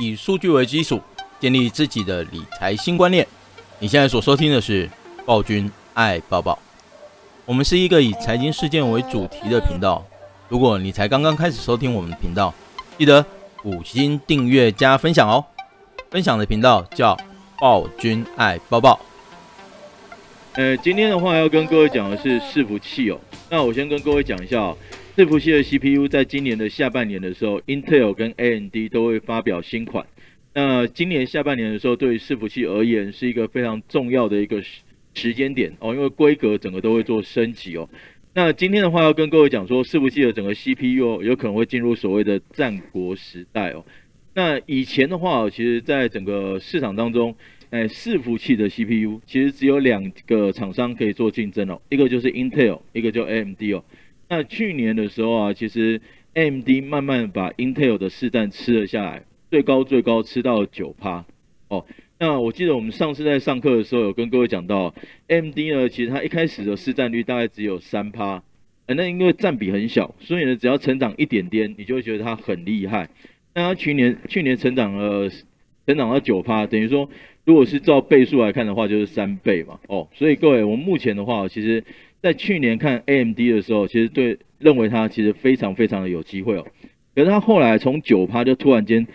以数据为基础，建立自己的理财新观念。你现在所收听的是暴君爱抱抱。我们是一个以财经事件为主题的频道。如果你才刚刚开始收听我们的频道，记得五星订阅加分享哦。分享的频道叫暴君爱抱抱。呃，今天的话要跟各位讲的是伺服器哦。那我先跟各位讲一下哦。伺服器的 CPU 在今年的下半年的时候，Intel 跟 AMD 都会发表新款。那今年下半年的时候，对于伺服器而言是一个非常重要的一个时间点哦，因为规格整个都会做升级哦。那今天的话要跟各位讲说，伺服器的整个 CPU 有可能会进入所谓的战国时代哦。那以前的话，其实在整个市场当中，哎，伺服器的 CPU 其实只有两个厂商可以做竞争哦，一个就是 Intel，一个就 AMD 哦。那去年的时候啊，其实 AMD 慢慢把 Intel 的市占吃了下来，最高最高吃到九趴哦。那我记得我们上次在上课的时候有跟各位讲到，AMD 呢，其实它一开始的市占率大概只有三趴，那因为占比很小，所以呢，只要成长一点点，你就会觉得它很厉害。那它去年去年成长了，成长到九趴，等于说如果是照倍数来看的话，就是三倍嘛哦。所以各位，我们目前的话，其实。在去年看 AMD 的时候，其实对认为它其实非常非常的有机会哦。可是它后来从九趴就突然间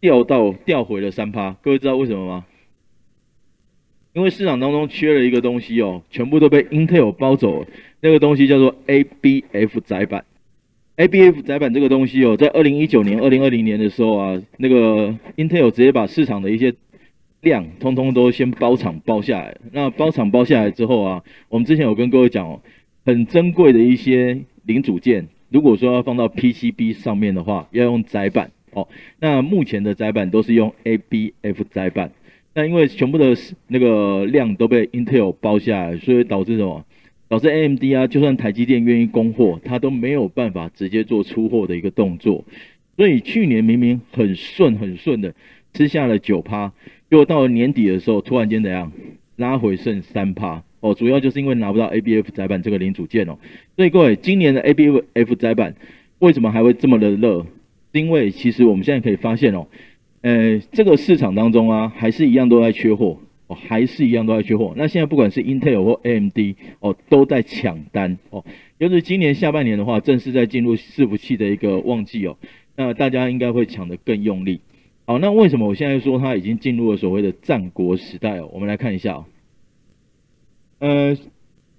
掉到掉回了三趴，各位知道为什么吗？因为市场当中缺了一个东西哦，全部都被 Intel 包走了。那个东西叫做 ABF 载板。ABF 载板这个东西哦，在二零一九年、二零二零年的时候啊，那个 Intel 直接把市场的一些量通通都先包场包下来，那包场包下来之后啊，我们之前有跟各位讲哦，很珍贵的一些零组件，如果说要放到 PCB 上面的话，要用载板哦。那目前的载板都是用 ABF 载板，那因为全部的那个量都被 Intel 包下来，所以导致什么？导致 AMD 啊，就算台积电愿意供货，它都没有办法直接做出货的一个动作。所以去年明明很顺很顺的吃下了九趴。结果到了年底的时候，突然间怎样拉回剩三趴哦，主要就是因为拿不到 ABF 载板这个零组件哦。所以各位，今年的 ABF 载板为什么还会这么的热？因为其实我们现在可以发现哦，呃，这个市场当中啊，还是一样都在缺货哦，还是一样都在缺货。那现在不管是 Intel 或 AMD 哦，都在抢单哦。就是今年下半年的话，正式在进入伺服器的一个旺季哦，那大家应该会抢得更用力。好，那为什么我现在说它已经进入了所谓的战国时代哦？我们来看一下哦。呃，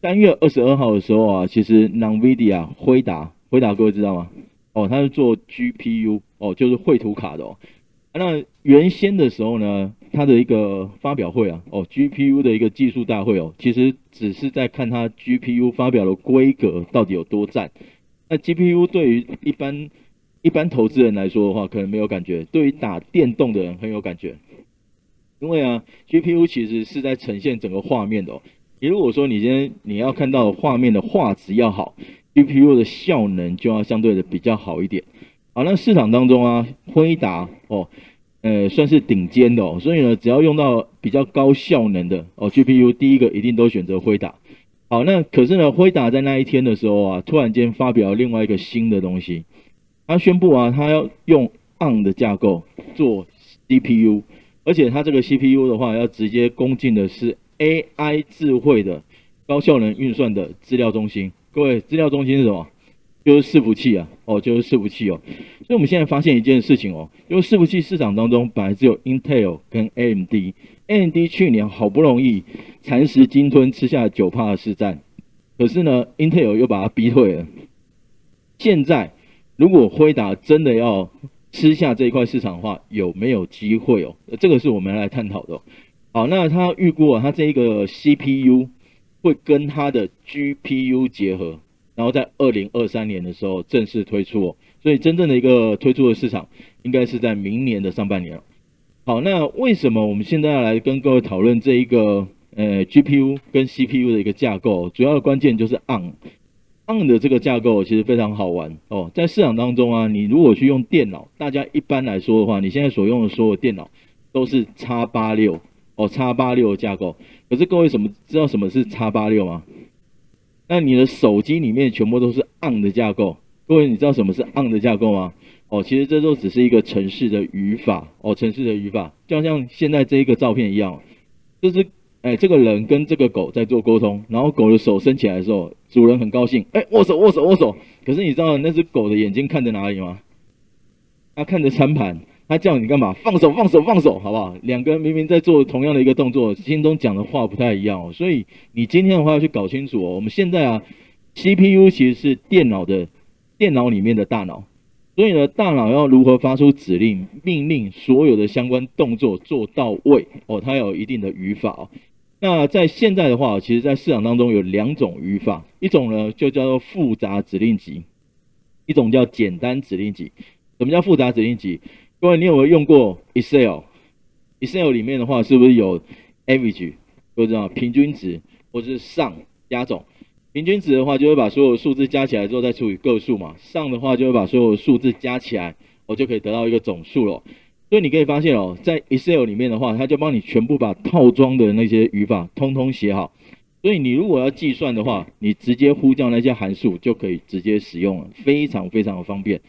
三月二十二号的时候啊，其实 NVIDIA 辉达，辉达各位知道吗？哦，它是做 GPU 哦，就是绘图卡的哦。那原先的时候呢，它的一个发表会啊，哦，GPU 的一个技术大会哦，其实只是在看它 GPU 发表的规格到底有多赞。那 GPU 对于一般一般投资人来说的话，可能没有感觉；对于打电动的人很有感觉，因为啊，GPU 其实是在呈现整个画面的哦。你如果说你今天你要看到画面的画质要好，GPU 的效能就要相对的比较好一点。好，那市场当中啊，辉达哦，呃，算是顶尖的哦，所以呢，只要用到比较高效能的哦，GPU 第一个一定都选择辉达。好，那可是呢，辉达在那一天的时候啊，突然间发表另外一个新的东西。他宣布啊，他要用 ARM 的架构做 CPU，而且他这个 CPU 的话，要直接攻进的是 AI 智慧的高效能运算的资料中心。各位，资料中心是什么？就是伺服器啊，哦，就是伺服器哦。所以我们现在发现一件事情哦，因为伺服器市场当中本来只有 Intel 跟 AMD，AMD 去年好不容易蚕食鲸吞吃下九帕的市占，可是呢，Intel 又把它逼退了，现在。如果辉达真的要吃下这一块市场的话，有没有机会哦？这个是我们来探讨的。好，那他预估啊，他这一个 CPU 会跟他的 GPU 结合，然后在二零二三年的时候正式推出哦。所以真正的一个推出的市场，应该是在明年的上半年。好，那为什么我们现在要来跟各位讨论这一个呃 GPU 跟 CPU 的一个架构？主要的关键就是 on。ARM 的这个架构其实非常好玩哦，在市场当中啊，你如果去用电脑，大家一般来说的话，你现在所用的所有电脑都是 X 八六哦，X 八六的架构。可是各位什么知道什么是 X 八六吗？那你的手机里面全部都是 ARM 的架构。各位你知道什么是 ARM 的架构吗？哦，其实这都只是一个程式的语法哦，程式的语法，就像现在这一个照片一样，这是哎，这个人跟这个狗在做沟通，然后狗的手伸起来的时候，主人很高兴，哎，握手握手握手。可是你知道那只狗的眼睛看着哪里吗？它看着餐盘，它叫你干嘛？放手放手放手，好不好？两个人明明在做同样的一个动作，心中讲的话不太一样。所以你今天的话要去搞清楚哦。我们现在啊，CPU 其实是电脑的电脑里面的大脑。所以呢，大脑要如何发出指令，命令所有的相关动作做到位哦，它有一定的语法哦。那在现在的话，其实，在市场当中有两种语法，一种呢就叫做复杂指令集，一种叫简单指令集。什么叫复杂指令集？各位，你有没有用过 Excel？Excel 里面的话，是不是有 average，或者平均值，或者是上加总？平均值的话，就会把所有数字加起来之后再除以个数嘛。上的话就会把所有数字加起来，我就可以得到一个总数了。所以你可以发现哦，在 Excel 里面的话，它就帮你全部把套装的那些语法通通写好。所以你如果要计算的话，你直接呼叫那些函数就可以直接使用了，非常非常的方便。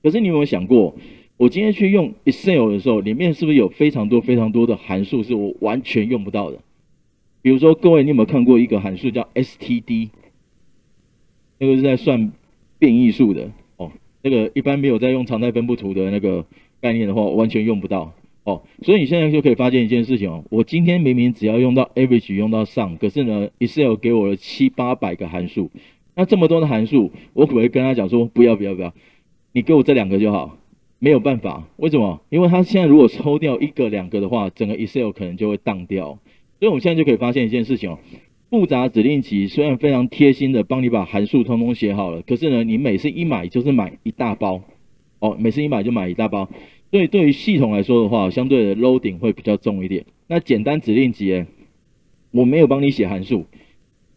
可是你有没有想过，我今天去用 Excel 的时候，里面是不是有非常多非常多的函数是我完全用不到的？比如说，各位你有没有看过一个函数叫 STD？那个是在算变异数的哦，那个一般没有在用常态分布图的那个概念的话，完全用不到哦。所以你现在就可以发现一件事情哦，我今天明明只要用到 average 用到 sum，可是呢，Excel 给我了七八百个函数，那这么多的函数，我可不可以跟他讲说不要不要不要，你给我这两个就好？没有办法，为什么？因为他现在如果抽掉一个两个的话，整个 Excel 可能就会当掉。所以我们现在就可以发现一件事情哦。复杂指令集虽然非常贴心的帮你把函数通通写好了，可是呢，你每次一买就是买一大包，哦，每次一买就买一大包，所以对于系统来说的话，相对的 loading 会比较重一点。那简单指令集，我没有帮你写函数，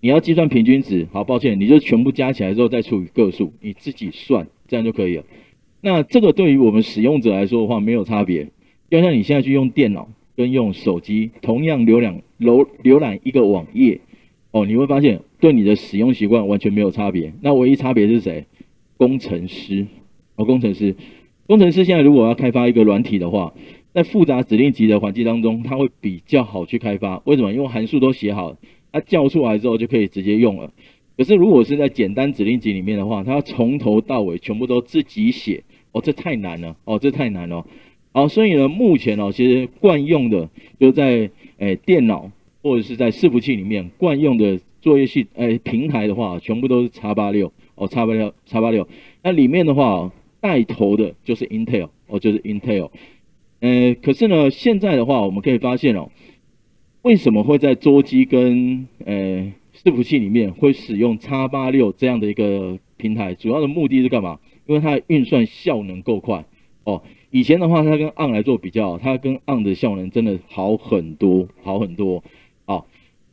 你要计算平均值，好抱歉，你就全部加起来之后再除以个数，你自己算，这样就可以了。那这个对于我们使用者来说的话，没有差别，就像你现在去用电脑跟用手机，同样浏览浏浏览一个网页。哦，你会发现对你的使用习惯完全没有差别。那唯一差别是谁？工程师哦，工程师，工程师现在如果要开发一个软体的话，在复杂指令集的环境当中，它会比较好去开发。为什么？因为函数都写好，它叫出来之后就可以直接用了。可是如果是在简单指令集里面的话，它要从头到尾全部都自己写，哦，这太难了，哦，这太难了。好，所以呢，目前哦，其实惯用的就在诶电脑。或者是在伺服器里面惯用的作业系诶平台的话，全部都是叉八六哦叉八六叉八六。那里面的话带头的就是 Intel 哦，就是 Intel。呃，可是呢，现在的话我们可以发现哦，为什么会在桌机跟呃伺服器里面会使用 X 八六这样的一个平台？主要的目的是干嘛？因为它的运算效能够快哦。以前的话，它跟 ARM 来做比较，它跟 ARM 的效能真的好很多，好很多。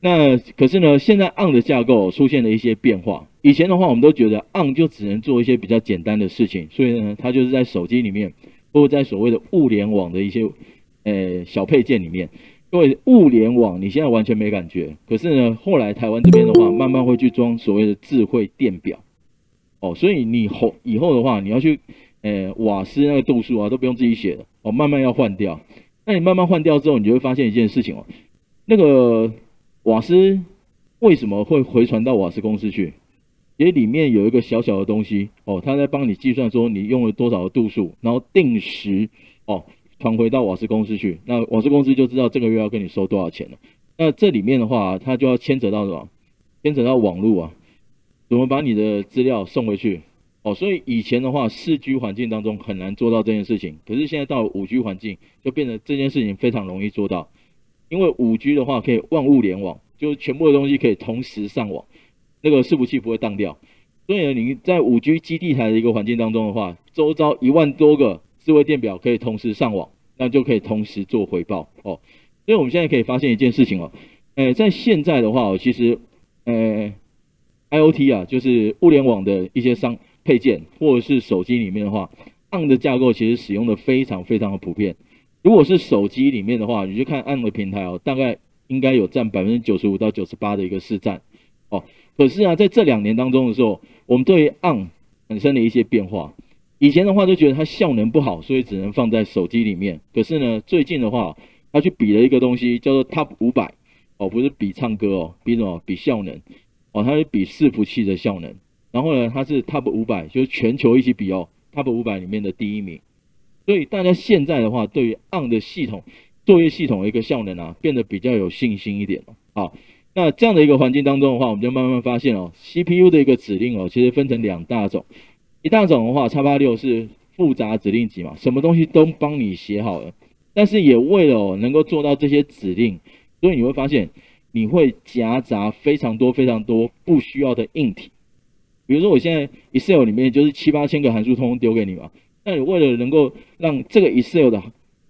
那可是呢，现在 ARM 的架构出现了一些变化。以前的话，我们都觉得 ARM 就只能做一些比较简单的事情，所以呢，它就是在手机里面，或者在所谓的物联网的一些呃小配件里面。因为物联网你现在完全没感觉，可是呢，后来台湾这边的话，慢慢会去装所谓的智慧电表。哦，所以你后以后的话，你要去呃瓦斯那个度数啊，都不用自己写了，哦，慢慢要换掉。那你慢慢换掉之后，你就会发现一件事情哦。那个瓦斯为什么会回传到瓦斯公司去？也里面有一个小小的东西哦，它在帮你计算说你用了多少的度数，然后定时哦传回到瓦斯公司去。那瓦斯公司就知道这个月要跟你收多少钱了。那这里面的话，它就要牵扯到什么？牵扯到网络啊，怎么把你的资料送回去？哦，所以以前的话，四 G 环境当中很难做到这件事情，可是现在到五 G 环境，就变得这件事情非常容易做到。因为五 G 的话可以万物联网，就是全部的东西可以同时上网，那个伺服器不会当掉。所以呢，你在五 G 基地台的一个环境当中的话，周遭一万多个智慧电表可以同时上网，那就可以同时做回报哦。所以我们现在可以发现一件事情哦，呃，在现在的话，其实呃，IoT 啊，就是物联网的一些商配件或者是手机里面的话，on 的架构其实使用的非常非常的普遍。如果是手机里面的话，你去看 ARM 的平台哦，大概应该有占百分之九十五到九十八的一个市占哦。可是啊，在这两年当中的时候，我们对于 ARM 产生了一些变化。以前的话就觉得它效能不好，所以只能放在手机里面。可是呢，最近的话，他去比了一个东西，叫做 Top 五百哦，不是比唱歌哦，比什么？比效能哦，它是比伺服器的效能。然后呢，它是 Top 五百，就是全球一起比哦，Top 五百里面的第一名。所以大家现在的话，对于 ARM 的系统作业系统的一个效能啊，变得比较有信心一点了。好，那这样的一个环境当中的话，我们就慢慢发现哦，CPU 的一个指令哦，其实分成两大种。一大种的话，X86 是复杂指令集嘛，什么东西都帮你写好了。但是也为了能够做到这些指令，所以你会发现你会夹杂非常多非常多不需要的硬体。比如说，我现在 Excel 里面就是七八千个函数通通丢给你嘛，那你为了能够让这个 Excel 的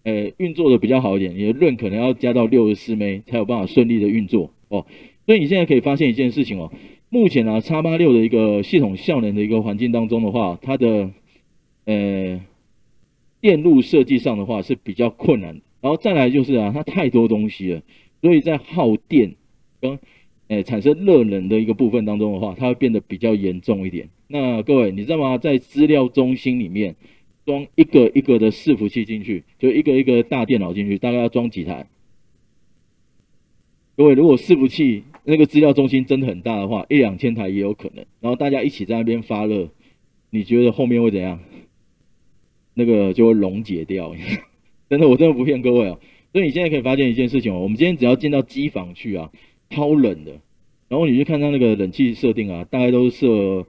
呃运作的比较好一点，你的 RAM 可能要加到六十四枚才有办法顺利的运作哦。所以你现在可以发现一件事情哦。目前啊 x 八六的一个系统效能的一个环境当中的话，它的呃电路设计上的话是比较困难。然后再来就是啊，它太多东西了，所以在耗电跟呃产生热能的一个部分当中的话，它会变得比较严重一点。那各位你知道吗？在资料中心里面装一个一个的伺服器进去，就一个一个大电脑进去，大概要装几台？各位，如果伺服器那个资料中心真的很大的话，一两千台也有可能。然后大家一起在那边发热，你觉得后面会怎样？那个就会溶解掉。真的，我真的不骗各位哦。所以你现在可以发现一件事情哦，我们今天只要进到机房去啊，超冷的。然后你去看它那个冷气设定啊，大概都是设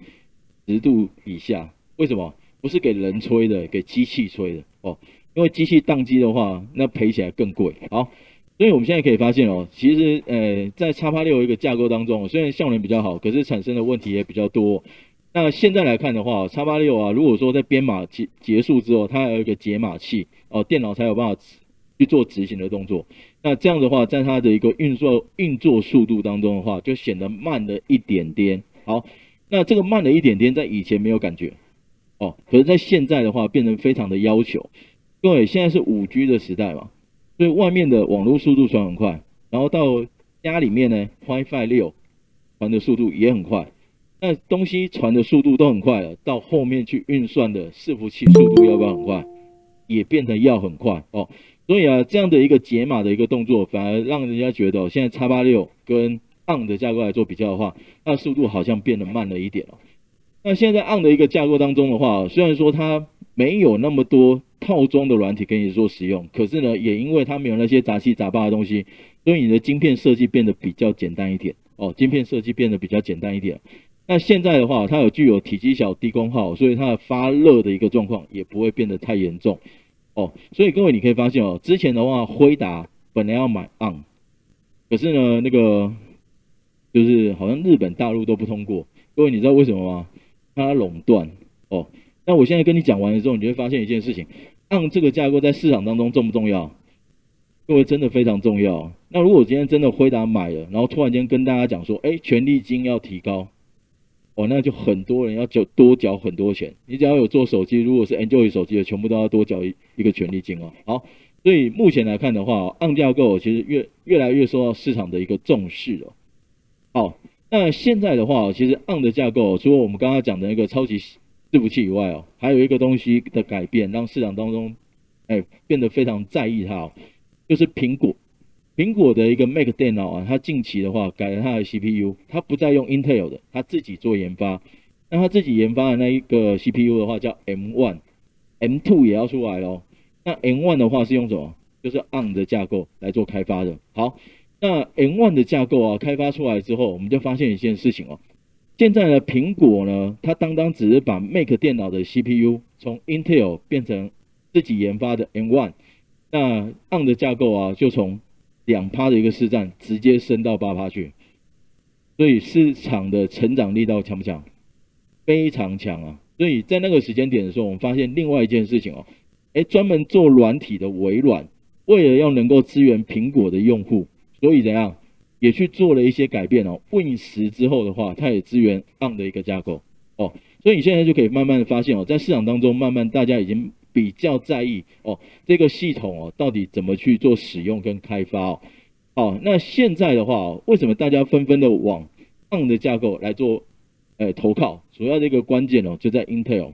十度以下。为什么？不是给人吹的，给机器吹的哦。因为机器宕机的话，那赔起来更贵。好。所以我们现在可以发现哦，其实呃，在叉八六一个架构当中，虽然效能比较好，可是产生的问题也比较多。那现在来看的话叉八六啊，如果说在编码结结束之后，它还有一个解码器哦，电脑才有办法去做执行的动作。那这样的话，在它的一个运作运作速度当中的话，就显得慢了一点点。好，那这个慢了一点点，在以前没有感觉哦，可是在现在的话，变成非常的要求。各位，现在是五 G 的时代嘛。所以外面的网络速度传很快，然后到家里面呢，WiFi 六传的速度也很快。那东西传的速度都很快了，到后面去运算的伺服器速度要不要很快？也变得要很快哦。所以啊，这样的一个解码的一个动作，反而让人家觉得，现在 X86 跟 ARM 的架构来做比较的话，那速度好像变得慢了一点了。那现在 ARM 的一个架构当中的话，虽然说它没有那么多。套装的软体给你做使用，可是呢，也因为它没有那些杂七杂八的东西，所以你的晶片设计变得比较简单一点哦。晶片设计变得比较简单一点。那现在的话，它有具有体积小、低功耗，所以它的发热的一个状况也不会变得太严重哦。所以各位你可以发现哦，之前的话，辉达本来要买 on，可是呢，那个就是好像日本、大陆都不通过。各位你知道为什么吗？它垄断哦。那我现在跟你讲完了之后，你就会发现一件事情。ARM 这个架构在市场当中重不重要？各位真的非常重要。那如果今天真的辉达买了，然后突然间跟大家讲说，哎，权利金要提高，哦，那就很多人要缴多缴很多钱。你只要有做手机，如果是 Android 手机的，全部都要多缴一一个权利金哦。好，所以目前来看的话，ARM 架构其实越越来越受到市场的一个重视了。好，那现在的话，其实 ARM 的架构，除了我们刚刚讲的那个超级。伺服器以外哦，还有一个东西的改变，让市场当中，哎，变得非常在意它哦，就是苹果，苹果的一个 Mac 电脑啊，它近期的话改了它的 CPU，它不再用 Intel 的，它自己做研发。那它自己研发的那一个 CPU 的话叫 M1，M2 也要出来咯。那 M1 的话是用什么？就是 ARM 的架构来做开发的。好，那 M1 的架构啊，开发出来之后，我们就发现一件事情哦。现在呢，苹果呢，它单单只是把 Mac 电脑的 CPU 从 Intel 变成自己研发的 M1，那 ARM 的架构啊，就从两趴的一个市占直接升到八趴去，所以市场的成长力道强不强？非常强啊！所以在那个时间点的时候，我们发现另外一件事情哦，哎，专门做软体的微软，为了要能够支援苹果的用户，所以怎样？也去做了一些改变哦。Win 十之后的话，它也支援 ARM 的一个架构哦，所以你现在就可以慢慢的发现哦，在市场当中，慢慢大家已经比较在意哦，这个系统哦，到底怎么去做使用跟开发哦。好，那现在的话，为什么大家纷纷的往 ARM 的架构来做呃投靠？主要的一个关键哦，就在 Intel。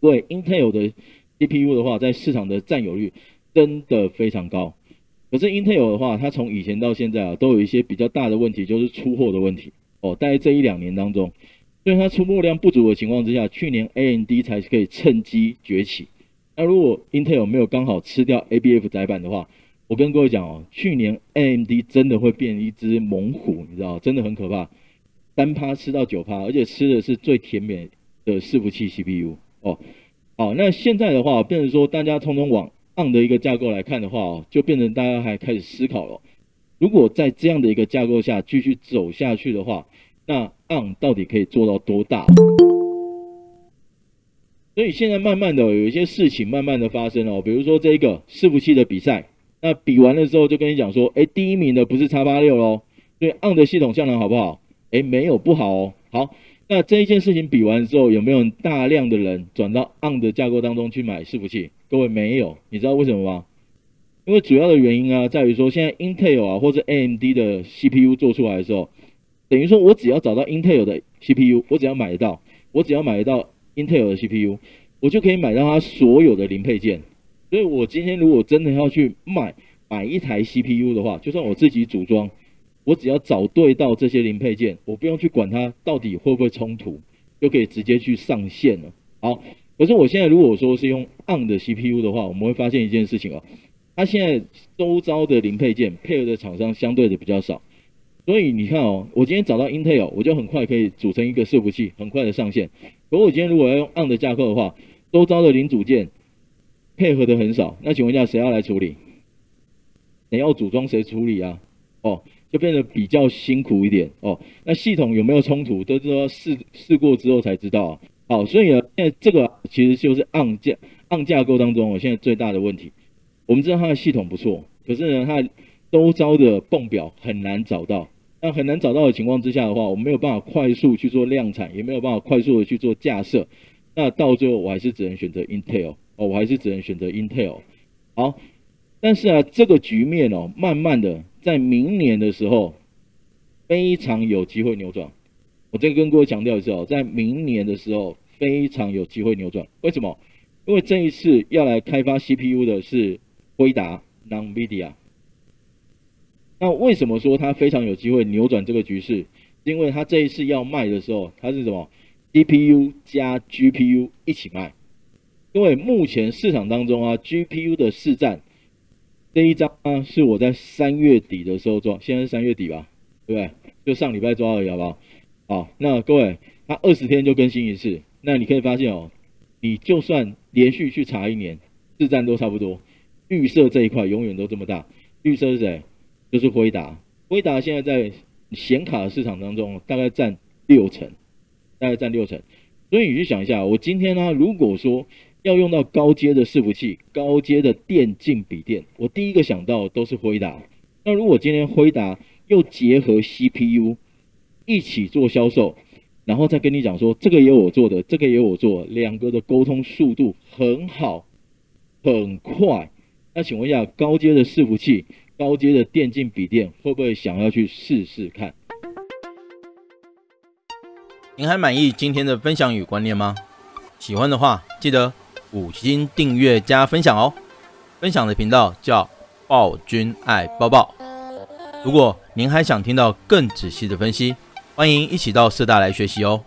对，Intel 的 CPU 的话，在市场的占有率真的非常高。可是 Intel 的话，它从以前到现在啊，都有一些比较大的问题，就是出货的问题。哦，大概这一两年当中，所以它出货量不足的情况之下，去年 AMD 才可以趁机崛起。那如果 Intel 没有刚好吃掉 ABF 载板的话，我跟各位讲哦，去年 AMD 真的会变一只猛虎，你知道，真的很可怕，三趴吃到九趴，而且吃的是最甜美的伺服器 CPU 哦。好，那现在的话，变成说大家通通往 ARM 的一个架构来看的话哦，就变成大家还开始思考了，如果在这样的一个架构下继续走下去的话，那 on 到底可以做到多大？所以现在慢慢的有一些事情慢慢的发生了，比如说这个伺服器的比赛。那比完了之后，就跟你讲说，哎，第一名的不是叉八六喽，所以 ARM 的系统效能好不好？哎，没有不好哦。好，那这一件事情比完之后，有没有大量的人转到 ARM 的架构当中去买伺服器？各位没有，你知道为什么吗？因为主要的原因啊，在于说现在 Intel 啊或者 AMD 的 CPU 做出来的时候，等于说我只要找到 Intel 的 CPU，我只要买得到，我只要买得到 Intel 的 CPU，我就可以买到它所有的零配件。所以我今天如果真的要去买买一台 CPU 的话，就算我自己组装，我只要找对到这些零配件，我不用去管它到底会不会冲突，就可以直接去上线了。好，可是我现在如果说是用 ARM 的 CPU 的话，我们会发现一件事情哦，它现在周遭的零配件配合的厂商相对的比较少，所以你看哦，我今天找到 Intel，我就很快可以组成一个伺服器，很快的上线。可我今天如果要用 ARM 的架构的话，周遭的零组件。配合的很少，那请问一下谁要来处理？谁要组装谁处理啊？哦，就变得比较辛苦一点哦。那系统有没有冲突，都是要试试过之后才知道啊。好，所以呢，现在这个其实就是 ARM 架 ARM 架构当中，我现在最大的问题。我们知道它的系统不错，可是呢，它都招的泵表很难找到。那很难找到的情况之下的话，我没有办法快速去做量产，也没有办法快速的去做架设。那到最后，我还是只能选择 Intel。哦，我还是只能选择 Intel。好，但是啊，这个局面哦，慢慢的在明年的时候非常有机会扭转。我再跟各位强调一次哦，在明年的时候非常有机会扭转。为什么？因为这一次要来开发 CPU 的是辉达 （NVIDIA）。那为什么说它非常有机会扭转这个局势？因为它这一次要卖的时候，它是什么？CPU 加 GPU 一起卖。因为目前市场当中啊，GPU 的市占这一张呢，是我在三月底的时候做，现在是三月底吧，对不对？就上礼拜抓而已，好不好？好，那各位，它二十天就更新一次，那你可以发现哦，你就算连续去查一年，市占都差不多。绿色这一块永远都这么大，绿色是谁？就是辉达。辉达现在在显卡的市场当中大概占六成，大概占六成。所以你去想一下，我今天呢，如果说要用到高阶的伺服器、高阶的电竞笔电，我第一个想到都是辉达。那如果今天辉达又结合 CPU 一起做销售，然后再跟你讲说这个也有我做的，这个也有我做，两个的沟通速度很好、很快。那请问一下，高阶的伺服器、高阶的电竞笔电会不会想要去试试看？您还满意今天的分享与观念吗？喜欢的话，记得。五星订阅加分享哦！分享的频道叫暴君爱抱抱。如果您还想听到更仔细的分析，欢迎一起到社大来学习哦。